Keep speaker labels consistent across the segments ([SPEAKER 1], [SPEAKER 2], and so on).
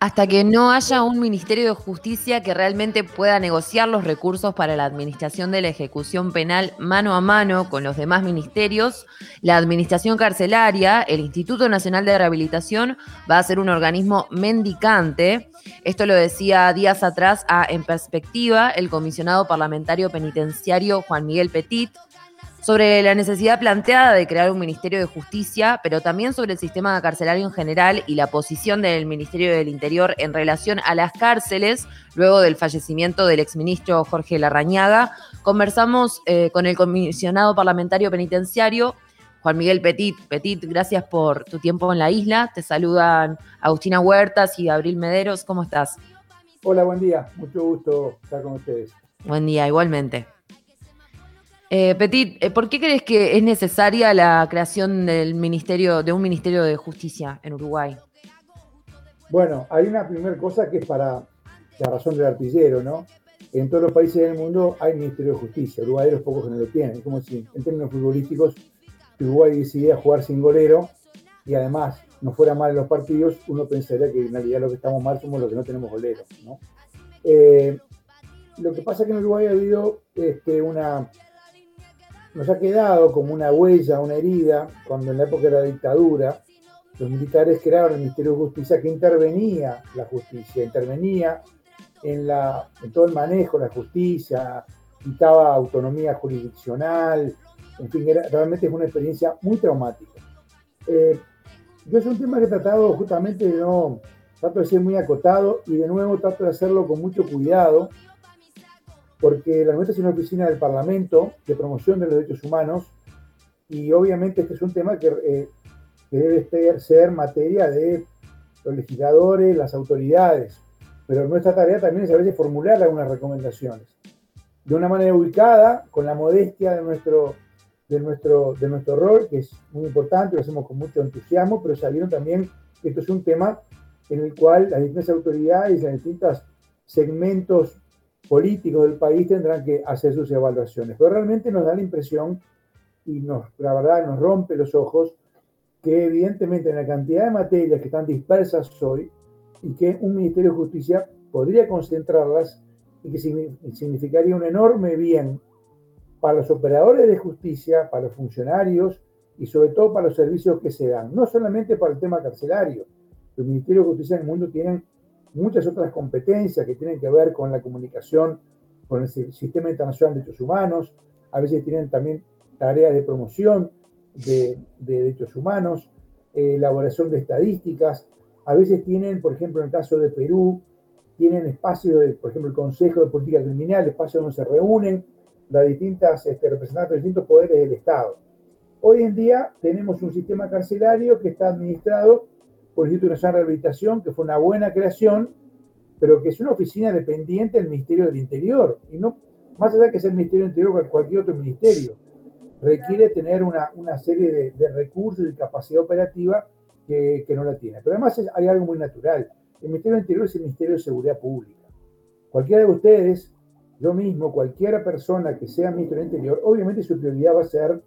[SPEAKER 1] Hasta que no haya un Ministerio de Justicia que realmente pueda negociar los recursos para la administración de la ejecución penal mano a mano con los demás ministerios, la Administración Carcelaria, el Instituto Nacional de Rehabilitación, va a ser un organismo mendicante. Esto lo decía días atrás a En Perspectiva el comisionado parlamentario penitenciario Juan Miguel Petit, sobre la necesidad planteada de crear un Ministerio de Justicia, pero también sobre el sistema carcelario en general y la posición del Ministerio del Interior en relación a las cárceles, luego del fallecimiento del exministro Jorge Larrañaga, conversamos eh, con el comisionado parlamentario penitenciario. Juan Miguel Petit. Petit, gracias por tu tiempo en la isla. Te saludan Agustina Huertas y Abril Mederos. ¿Cómo estás?
[SPEAKER 2] Hola, buen día. Mucho gusto estar con ustedes.
[SPEAKER 1] Buen día, igualmente. Eh, Petit, eh, ¿por qué crees que es necesaria la creación del ministerio, de un ministerio de justicia en Uruguay?
[SPEAKER 2] Bueno, hay una primera cosa que es para la razón del artillero, ¿no? En todos los países del mundo hay ministerio de justicia. Uruguay es los pocos que no lo tienen. como si, en términos futbolísticos, Uruguay decidiera jugar sin golero y además no fuera mal en los partidos, uno pensaría que en realidad lo que estamos mal somos los que no tenemos golero, ¿no? Eh, lo que pasa es que en Uruguay ha habido este, una nos ha quedado como una huella, una herida, cuando en la época de la dictadura los militares crearon el Ministerio de Justicia que intervenía la justicia, intervenía en, la, todo el manejo de la justicia, quitaba autonomía jurisdiccional, en fin, realmente es una experiencia muy traumática. Eh, yo es un tema que he tratado justamente de no, trato de ser muy acotado y de nuevo trato de hacerlo con mucho cuidado, porque la nuestra es una oficina del Parlamento de promoción de los derechos humanos y obviamente este es un tema que, eh, debe ser materia de los legisladores, las autoridades, pero nuestra tarea también es a veces formular algunas recomendaciones de una manera ubicada, con la modestia de nuestro, de nuestro, de nuestro rol, que es muy importante, lo hacemos con mucho entusiasmo, pero sabieron también que esto es un tema en el cual las distintas autoridades, los distintos segmentos políticos del país tendrán que hacer sus evaluaciones. Pero realmente nos da la impresión, y nos, la verdad nos rompe los ojos, que evidentemente en la cantidad de materias que están dispersas hoy, y que un Ministerio de Justicia podría concentrarlas y que significaría un enorme bien para los operadores de justicia, para los funcionarios y sobre todo para los servicios que se dan, no solamente para el tema carcelario. Los ministerios de justicia en el mundo tienen muchas otras competencias que tienen que ver con la comunicación con el Sistema Internacional de Derechos Humanos, a veces tienen también tareas de promoción de, derechos humanos, eh, elaboración de estadísticas, a veces tienen, por ejemplo, en el caso de Perú, tienen espacios, de, por ejemplo, el Consejo de Política Criminal, espacios donde se reúnen las distintas este, representantes de distintos poderes del Estado. Hoy en día tenemos un sistema carcelario que está administrado por el Instituto Nacional de Rehabilitación, que fue una buena creación, pero que es una oficina dependiente del Ministerio del Interior. Y no, más allá que sea el Ministerio del Interior o cualquier otro ministerio, requiere tener una, una serie de, recursos y capacidad operativa que, que, no la tiene. Pero además hay algo muy natural. El Ministerio del Interior es el Ministerio de Seguridad Pública. Cualquiera de ustedes, yo mismo, cualquier persona que sea ministro del Interior, obviamente su prioridad va a ser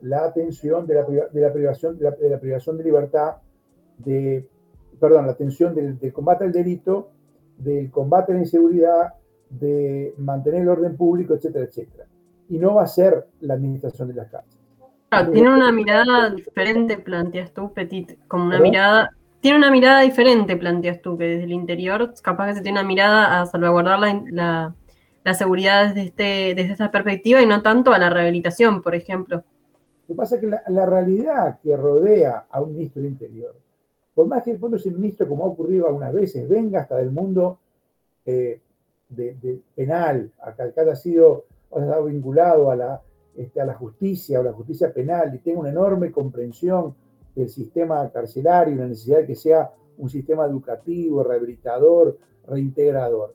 [SPEAKER 2] la atención de la, de la privación, de la privación de libertad de, perdón, la atención del, combate al delito, del combate a la inseguridad, de mantener el orden público, etcétera, etcétera. Y no va a ser la administración de las cárceles.
[SPEAKER 3] tiene una mirada diferente, planteas tú, Petit, como una mirada, tiene una mirada diferente, planteas tú, que desde el interior, capaz que se tiene una mirada a salvaguardar la, la, seguridad desde, este, desde esta perspectiva y no tanto a la rehabilitación, por ejemplo.
[SPEAKER 2] Lo que pasa es que la, la realidad que rodea a un ministro del Interior por más que el fondo ese ministro, como ha ocurrido algunas veces, venga hasta del mundo eh, de, penal, acá, haya sido vinculado a la, este, a la justicia o la justicia penal y tenga una enorme comprensión del sistema carcelario y la necesidad de que sea un sistema educativo, rehabilitador, reintegrador.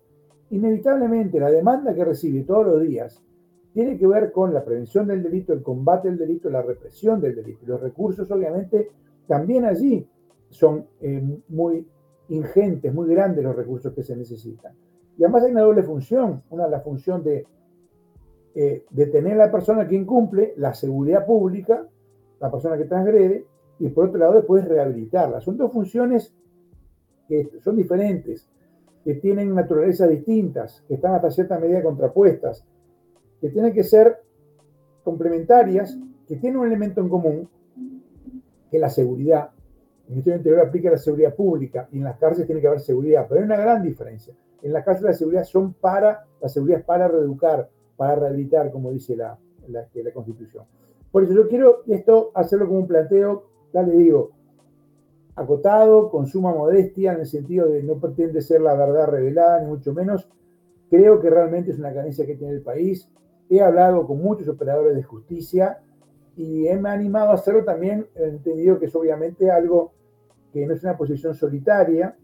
[SPEAKER 2] Inevitablemente la demanda que recibe todos los días tiene que ver con la prevención del delito, el combate del delito, la represión del delito. Los recursos, obviamente, también allí son eh, muy ingentes, muy grandes los recursos que se necesitan. Y además hay una doble función, una la función de eh, detener a la persona que incumple, la seguridad pública, la persona que transgrede, y por otro lado después rehabilitarla. Son dos funciones que son diferentes, que tienen naturalezas distintas, que están hasta cierta medida contrapuestas, que tienen que ser complementarias, que tienen un elemento en común, que es la seguridad. El Ministerio del Interior aplica la seguridad pública y en las cárceles tiene que haber seguridad, pero hay una gran diferencia. En las cárceles la seguridad son para, la seguridad es para reeducar, para rehabilitar, como dice la, la, la Constitución. Por eso yo quiero esto hacerlo como un planteo, ya le digo, acotado, con suma modestia, en el sentido de no pretende ser la verdad revelada, ni mucho menos. Creo que realmente es una carencia que tiene el país. He hablado con muchos operadores de justicia y me animado a hacerlo también, he entendido que es obviamente algo que no es una posición solitaria.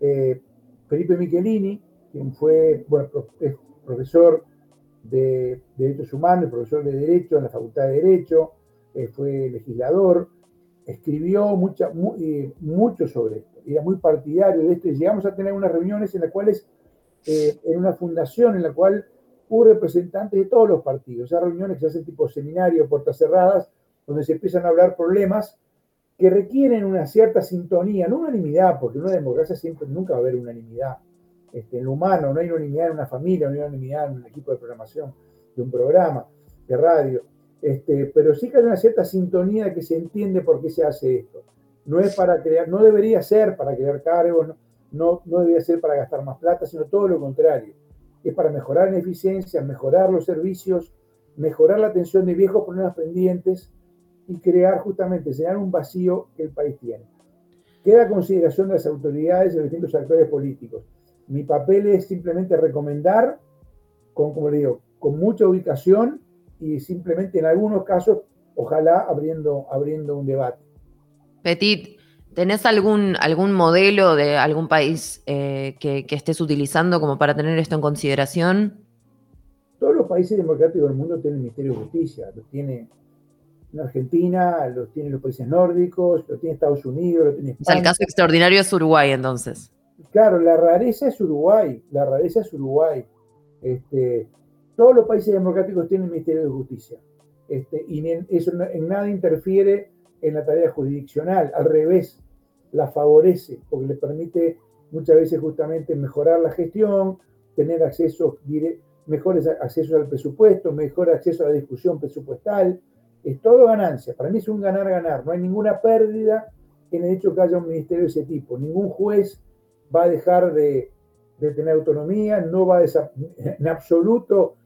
[SPEAKER 2] Eh, Felipe Michelini, quien fue bueno, profesor de Derechos Humanos, profesor de Derecho en la Facultad de Derecho, eh, fue legislador, escribió mucha, eh, mucho sobre esto, era muy partidario de esto y llegamos a tener unas reuniones en las cuales, en una fundación en la cual hubo representantes de todos los partidos, esas reuniones que se hacen tipo seminario, puertas cerradas, donde se empiezan a hablar problemas que requieren una cierta sintonía, no unanimidad, porque en una democracia siempre nunca va a haber unanimidad. Este, en lo humano no hay unanimidad en una familia, no hay unanimidad en un equipo de programación de un programa de radio, este, pero sí que hay una cierta sintonía que se entiende por qué se hace esto. No es para crear, no debería ser para crear cargos, no, no, debería ser para gastar más plata, sino todo lo contrario. Es para mejorar en eficiencia, mejorar los servicios, mejorar la atención de viejos problemas pendientes y crear justamente, llenar un vacío que el país tiene. Queda a consideración de las autoridades y de los distintos actores políticos. Mi papel es simplemente recomendar, con, como le digo, con mucha ubicación y simplemente en algunos casos, ojalá abriendo, abriendo un debate.
[SPEAKER 1] Petit, ¿tenés algún, algún modelo de algún país eh, que, estés utilizando como para tener esto en consideración?
[SPEAKER 2] Todos los países democráticos del mundo tienen el Ministerio de Justicia, lo tiene en Argentina, lo tienen los países nórdicos, lo tiene Estados Unidos, lo tiene
[SPEAKER 1] España. el caso extraordinario es Uruguay, entonces.
[SPEAKER 2] Claro, la rareza es Uruguay, la rareza es Uruguay. Este, todos los países democráticos tienen Ministerio de Justicia. Este, y eso en nada interfiere en la tarea jurisdiccional, al revés, la favorece, porque le permite muchas veces justamente mejorar la gestión, tener acceso, mejores accesos al presupuesto, mejor acceso a la discusión presupuestal. Es todo ganancia. Para mí es un ganar-ganar. No hay ninguna pérdida en el hecho que haya un ministerio de ese tipo. Ningún juez va a dejar de, de tener autonomía, no va a en absoluto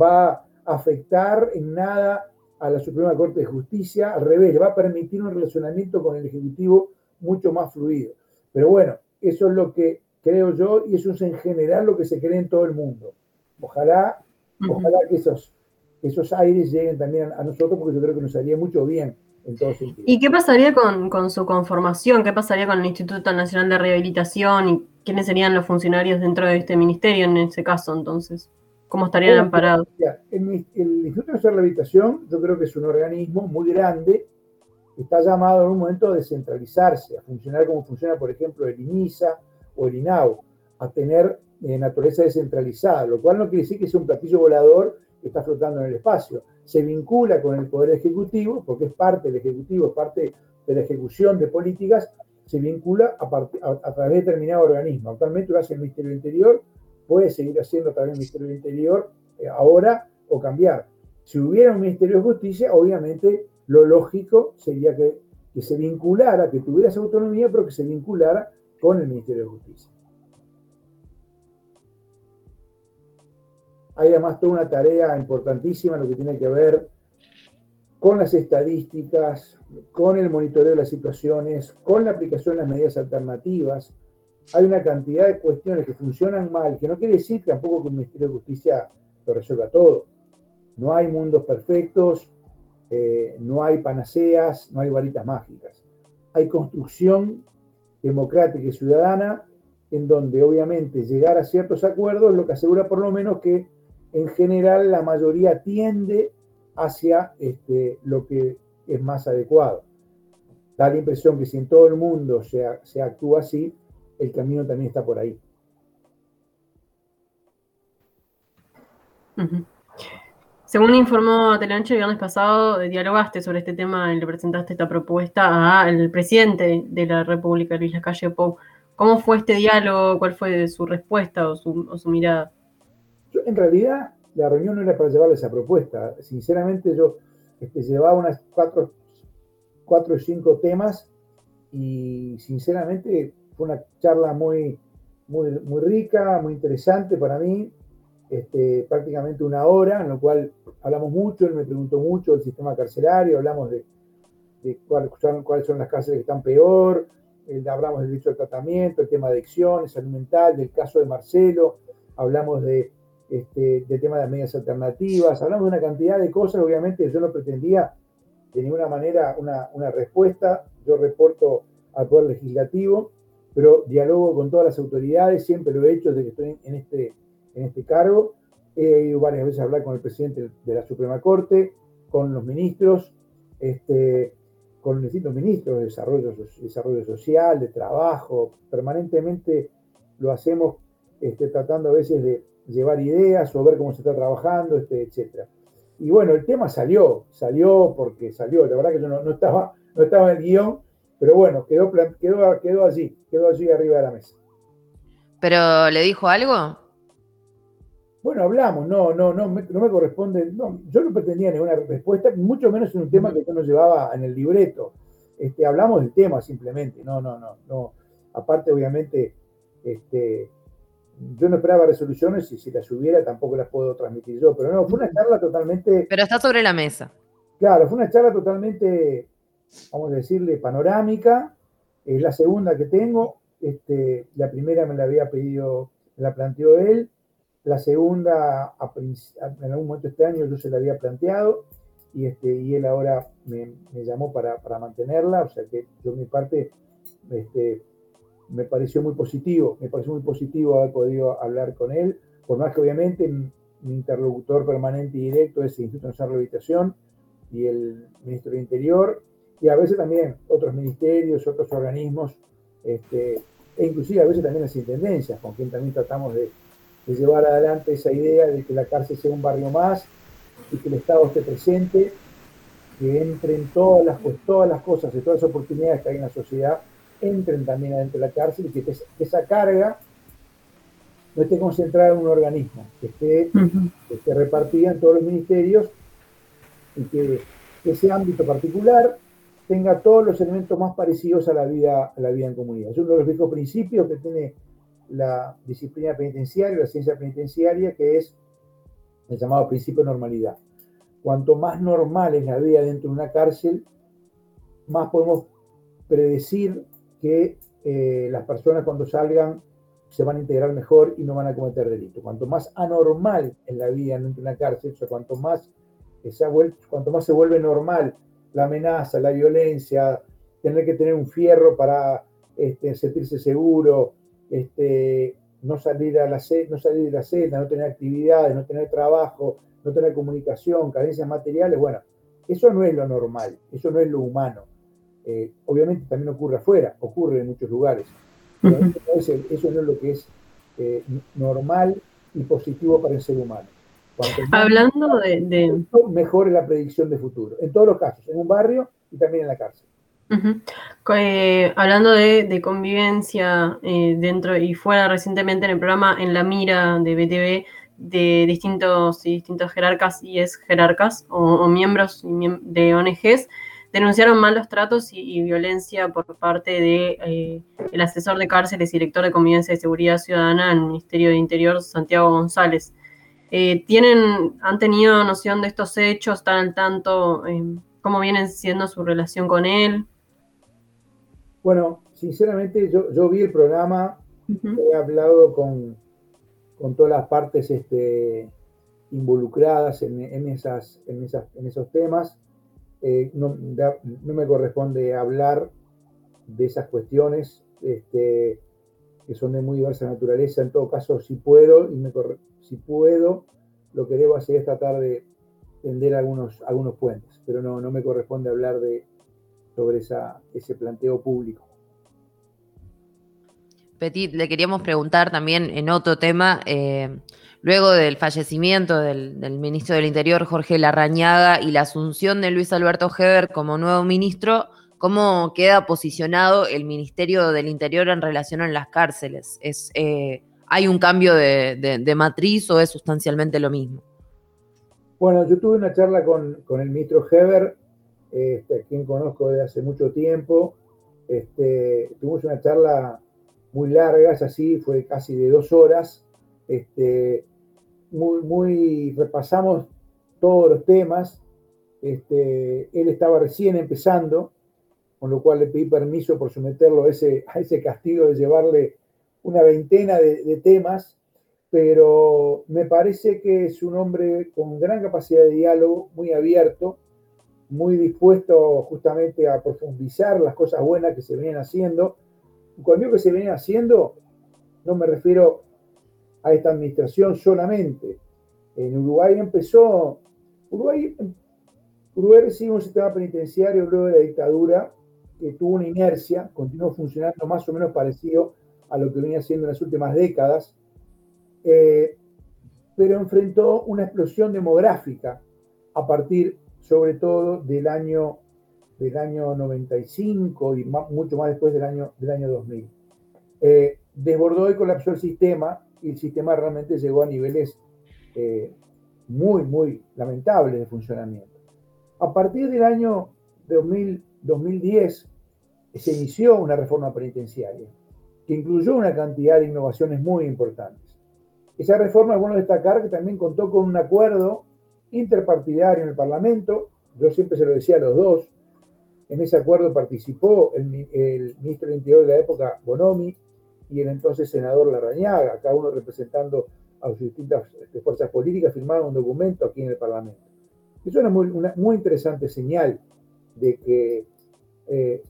[SPEAKER 2] va a afectar en nada a la Suprema Corte de Justicia, al revés, le va a permitir un relacionamiento con el Ejecutivo mucho más fluido. Pero bueno, eso es lo que creo yo y eso es en general lo que se cree en todo el mundo. Ojalá, ojalá que esos, esos aires lleguen también a, nosotros porque yo creo que nos haría mucho bien en todo sentido.
[SPEAKER 3] ¿Y qué pasaría con, con su conformación? ¿Qué pasaría con el Instituto Nacional de Rehabilitación? ¿Y quiénes serían los funcionarios dentro de este ministerio en ese caso entonces? ¿Cómo estarían amparados?
[SPEAKER 2] El, el Instituto de Rehabilitación, yo creo que es un organismo muy grande, está llamado en un momento a descentralizarse, a funcionar como funciona, por ejemplo, el INISA o el INAU, a tener eh, naturaleza descentralizada, lo cual no quiere decir que sea un platillo volador que está flotando en el espacio. Se vincula con el Poder Ejecutivo, porque es parte del Ejecutivo, es parte de la ejecución de políticas, se vincula a, través de determinado organismo. Actualmente lo hace el Ministerio del Interior, puede seguir haciendo también el Ministerio del Interior eh, ahora o cambiar. Si hubiera un Ministerio de Justicia, obviamente lo lógico sería que, que se vinculara, que tuviera esa autonomía, pero que se vinculara con el Ministerio de Justicia. Hay además toda una tarea importantísima lo que tiene que ver con las estadísticas, con el monitoreo de las situaciones, con la aplicación de las medidas alternativas, hay una cantidad de cuestiones que funcionan mal, que no quiere decir tampoco que el Ministerio de Justicia lo resuelva todo. No hay mundos perfectos, eh, no hay panaceas, no hay varitas mágicas. Hay construcción democrática y ciudadana en donde obviamente llegar a ciertos acuerdos lo que asegura por lo menos que en general la mayoría tiende hacia este, lo que es más adecuado. Da la impresión que si en todo el mundo se, se actúa así, el camino también está por ahí.
[SPEAKER 3] Según informó Teleanche el viernes pasado, dialogaste sobre este tema y le presentaste esta propuesta al presidente de la República, Luis Lacalle Pou. ¿Cómo fue este diálogo? ¿Cuál fue su respuesta o su, mirada?
[SPEAKER 2] en realidad, la reunión no era para llevarle esa propuesta. Sinceramente, yo este, llevaba unas cuatro, cuatro o cinco temas y sinceramente fue una charla muy, muy, muy rica, muy interesante para mí, este, prácticamente una hora, en lo cual hablamos mucho, él me preguntó mucho del sistema carcelario, hablamos de, de cuáles, son, las cárceles que están peor, eh, hablamos del derecho al tratamiento, el tema de adicciones, salud mental, del caso de Marcelo, hablamos de, este, del tema de las medidas alternativas, hablamos de una cantidad de cosas, obviamente yo no pretendía de ninguna manera una, una respuesta, yo reporto al Poder Legislativo, pero dialogo con todas las autoridades, siempre lo he hecho desde que estoy en este, en este cargo. He ido varias veces a hablar con el presidente de la Suprema Corte, con los ministros, este, con los distintos ministros de desarrollo, desarrollo social, de trabajo. Permanentemente lo hacemos este, tratando a veces de llevar ideas o ver cómo se está trabajando, este, etc. Y bueno, el tema salió, salió porque salió. La verdad que yo no, no estaba, no estaba en el guion, pero bueno, quedó, quedó, quedó allí, quedó allí arriba de la mesa.
[SPEAKER 1] ¿Pero le dijo algo?
[SPEAKER 2] Bueno, hablamos, no, no, no, me, no me corresponde, no, yo no pretendía ninguna respuesta, mucho menos en un tema que yo no llevaba en el libreto. Este, hablamos del tema simplemente, no, no, no, no. Aparte, obviamente, este, yo no esperaba resoluciones y si las hubiera tampoco las puedo transmitir yo, pero no, fue una charla totalmente...
[SPEAKER 1] Pero está sobre la mesa.
[SPEAKER 2] Claro, fue una charla totalmente vamos a decirle, panorámica. Es la segunda que tengo. Este, la primera me la había pedido, me la planteó él. La segunda, en algún momento este año yo se la había planteado y, este, y él ahora me, llamó para, mantenerla. O sea que yo mi parte este, me pareció muy positivo, me pareció muy positivo haber podido hablar con él, por más que obviamente mi, interlocutor permanente y directo es el Instituto Nacional de Rehabilitación y el Ministro del Interior, y a veces también otros ministerios, otros organismos, este, e inclusive a veces también las intendencias, con quien también tratamos de, llevar adelante esa idea de que la cárcel sea un barrio más y que el Estado esté presente, que entren todas las, pues, todas las cosas y todas las oportunidades que hay en la sociedad, entren también adentro de la cárcel y que, esa carga no esté concentrada en un organismo, que esté, que esté repartida en todos los ministerios y que ese ámbito particular tenga todos los elementos más parecidos a la vida, a la vida en comunidad. Es uno de los viejos principios que tiene la disciplina penitenciaria, la ciencia penitenciaria, que es el llamado principio de normalidad. Cuanto más normal es la vida dentro de una cárcel, más podemos predecir que eh, las personas cuando salgan se van a integrar mejor y no van a cometer delitos. Cuanto más anormal es la vida dentro de una cárcel, o sea, cuanto más, cuanto más se vuelve normal la amenaza, la violencia, tener que tener un fierro para este, sentirse seguro, este, no, salir a la no salir de la celda, no tener actividades, no tener trabajo, no tener comunicación, carencias materiales, bueno, eso no es lo normal, eso no es lo humano. Eh, obviamente también ocurre afuera, ocurre en muchos lugares. eso, no es lo que es eh, normal y positivo para el ser humano.
[SPEAKER 3] Hablando de, de...
[SPEAKER 2] Mejore la predicción de futuro, en todos los casos, en un barrio y también en la cárcel.
[SPEAKER 3] Eh, hablando de, convivencia eh, dentro y fuera recientemente en el programa En la Mira de BTV de distintos y distintos jerarcas y es jerarcas o, miembros de ONGs denunciaron malos tratos y, violencia por parte de eh, el asesor de cárceles y director de convivencia y seguridad ciudadana en el Ministerio de Interior Santiago González. ¿tienen, ¿Han tenido noción de estos hechos? ¿Están al tanto? ¿Cómo viene siendo su relación con él?
[SPEAKER 2] Bueno, sinceramente yo, vi el programa, he hablado con, con, todas las partes este, involucradas en, esas, en, esas, en, esos temas. Eh, no, me corresponde hablar de esas cuestiones este, que son de muy diversa naturaleza. En todo caso, si puedo, y me, si puedo, lo que debo hacer es tratar de tender algunos, algunos puentes, pero no, no me corresponde hablar de, sobre esa, ese planteo público.
[SPEAKER 1] Petit, le queríamos preguntar también en otro tema, eh, luego del fallecimiento del, del, ministro del Interior, Jorge Larrañaga, y la asunción de Luis Alberto Heber como nuevo ministro, ¿Cómo queda posicionado el Ministerio del Interior en relación a las cárceles? ¿Es, eh, ¿Hay un cambio de, matriz o es sustancialmente lo mismo?
[SPEAKER 2] Bueno, yo tuve una charla con, el ministro Heber, este, a quien conozco desde hace mucho tiempo. Este, tuvimos una charla muy larga, es así, fue casi de dos horas. Este, muy, repasamos todos los temas. Este, él estaba recién empezando, con lo cual le pedí permiso por someterlo a ese, a ese castigo de llevarle una veintena de, temas, pero me parece que es un hombre con gran capacidad de diálogo, muy abierto, muy dispuesto justamente a profundizar las cosas buenas que se venían haciendo. Cuando digo que se venían haciendo, no me refiero a esta administración solamente. En Uruguay empezó, Uruguay, Uruguay recibió un sistema penitenciario luego de la dictadura que tuvo una inercia, continuó funcionando más o menos parecido a lo que venía haciendo en las últimas décadas, eh, pero enfrentó una explosión demográfica a partir, sobre todo, del año, del año 95 y mucho más después del año, del año 2000. Eh, desbordó y colapsó el sistema y el sistema realmente llegó a niveles eh, muy, muy lamentables de funcionamiento. A partir del año 2000, 2010 se inició una reforma penitenciaria que incluyó una cantidad de innovaciones muy importantes. Esa reforma es bueno destacar que también contó con un acuerdo interpartidario en el Parlamento, yo siempre se lo decía a los dos, en ese acuerdo participó el, ministro del Interior de la época, Bonomi, y el entonces senador Larrañaga, cada uno representando a sus distintas este, fuerzas políticas, firmaron un documento aquí en el Parlamento. Eso es una muy, interesante señal de que eh,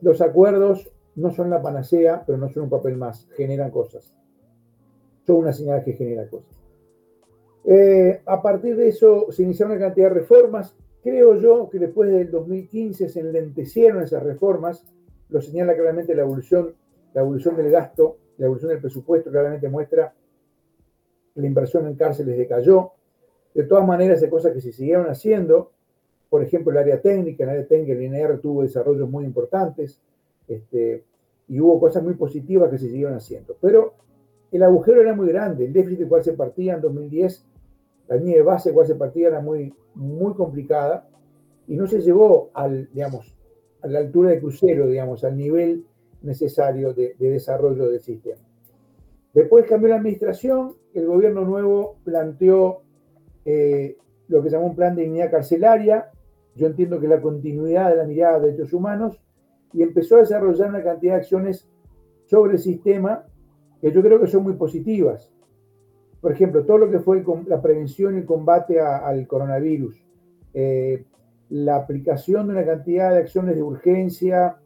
[SPEAKER 2] los acuerdos no son la panacea, pero no son un papel más, generan cosas. Son una señal que genera cosas. Eh, a partir de eso se iniciaron una cantidad de reformas. Creo yo que después del 2015 se enlentecieron esas reformas. Lo señala claramente la evolución, la evolución del gasto, la evolución del presupuesto, claramente muestra que la inversión en cárceles decayó. De todas maneras, hay cosas que se siguieron haciendo. Por ejemplo, el área técnica, el área técnica, el INR tuvo desarrollos muy importantes. Este, y hubo cosas muy positivas que se siguieron haciendo. Pero el agujero era muy grande, el déficit del cual se partía en 2010, la línea de base cual se partía era muy, muy complicada y no se llegó al, digamos, a la altura de crucero, digamos, al nivel necesario de, desarrollo del sistema. Después cambió la administración, el gobierno nuevo planteó eh, lo que se llamó un plan de dignidad carcelaria. Yo entiendo que la continuidad de la mirada de derechos humanos y empezó a desarrollar una cantidad de acciones sobre el sistema que yo creo que son muy positivas. Por ejemplo, todo lo que fue la prevención y el combate al coronavirus, eh, la aplicación de una cantidad de acciones de urgencia,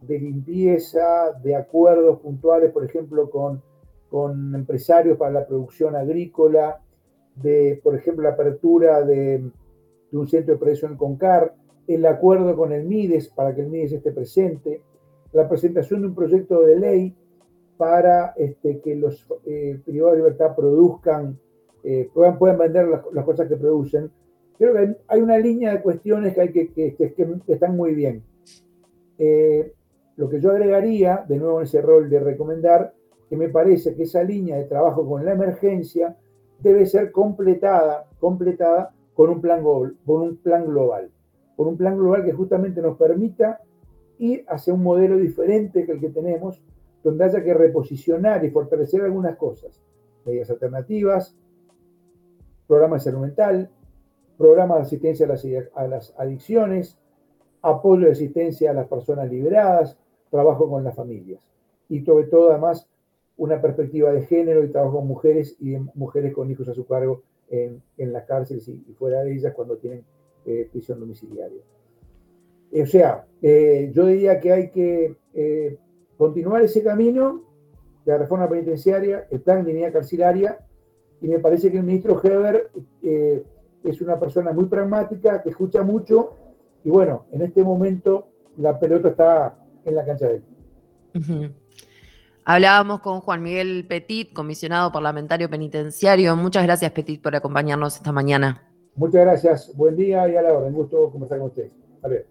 [SPEAKER 2] de limpieza, de acuerdos puntuales, por ejemplo, con, con empresarios para la producción agrícola, de, por ejemplo, la apertura de, de un centro de prevención con CAR, el acuerdo con el MIDES para que el MIDES esté presente, la presentación de un proyecto de ley para este, que los eh, privados de libertad produzcan, eh, puedan, puedan, vender las, cosas que producen. Creo que hay una línea de cuestiones que, hay que, que, están muy bien. Eh, lo que yo agregaría, de nuevo en ese rol de recomendar, que me parece que esa línea de trabajo con la emergencia debe ser completada, completada con un plan, con un plan global por un plan global que justamente nos permita ir hacia un modelo diferente que el que tenemos, donde haya que reposicionar y fortalecer algunas cosas, medidas alternativas, programas de salud mental, programas de asistencia a las, adicciones, apoyo de asistencia a las personas liberadas, trabajo con las familias. Y sobre todo, además, una perspectiva de género y trabajo con mujeres y mujeres con hijos a su cargo en, las cárceles y, y fuera de ellas cuando tienen eh, prisión domiciliaria. o sea, eh, yo diría que hay que eh, continuar ese camino de la reforma penitenciaria, el plan de dignidad carcelaria, y me parece que el ministro Heber es una persona muy pragmática, que escucha mucho, y bueno, en este momento la pelota está en la cancha de él.
[SPEAKER 1] Hablábamos con Juan Miguel Petit, comisionado parlamentario penitenciario. Muchas gracias, Petit, por acompañarnos esta mañana.
[SPEAKER 2] Muchas gracias. Buen día y a la hora. Un gusto conversar con ustedes. Adiós.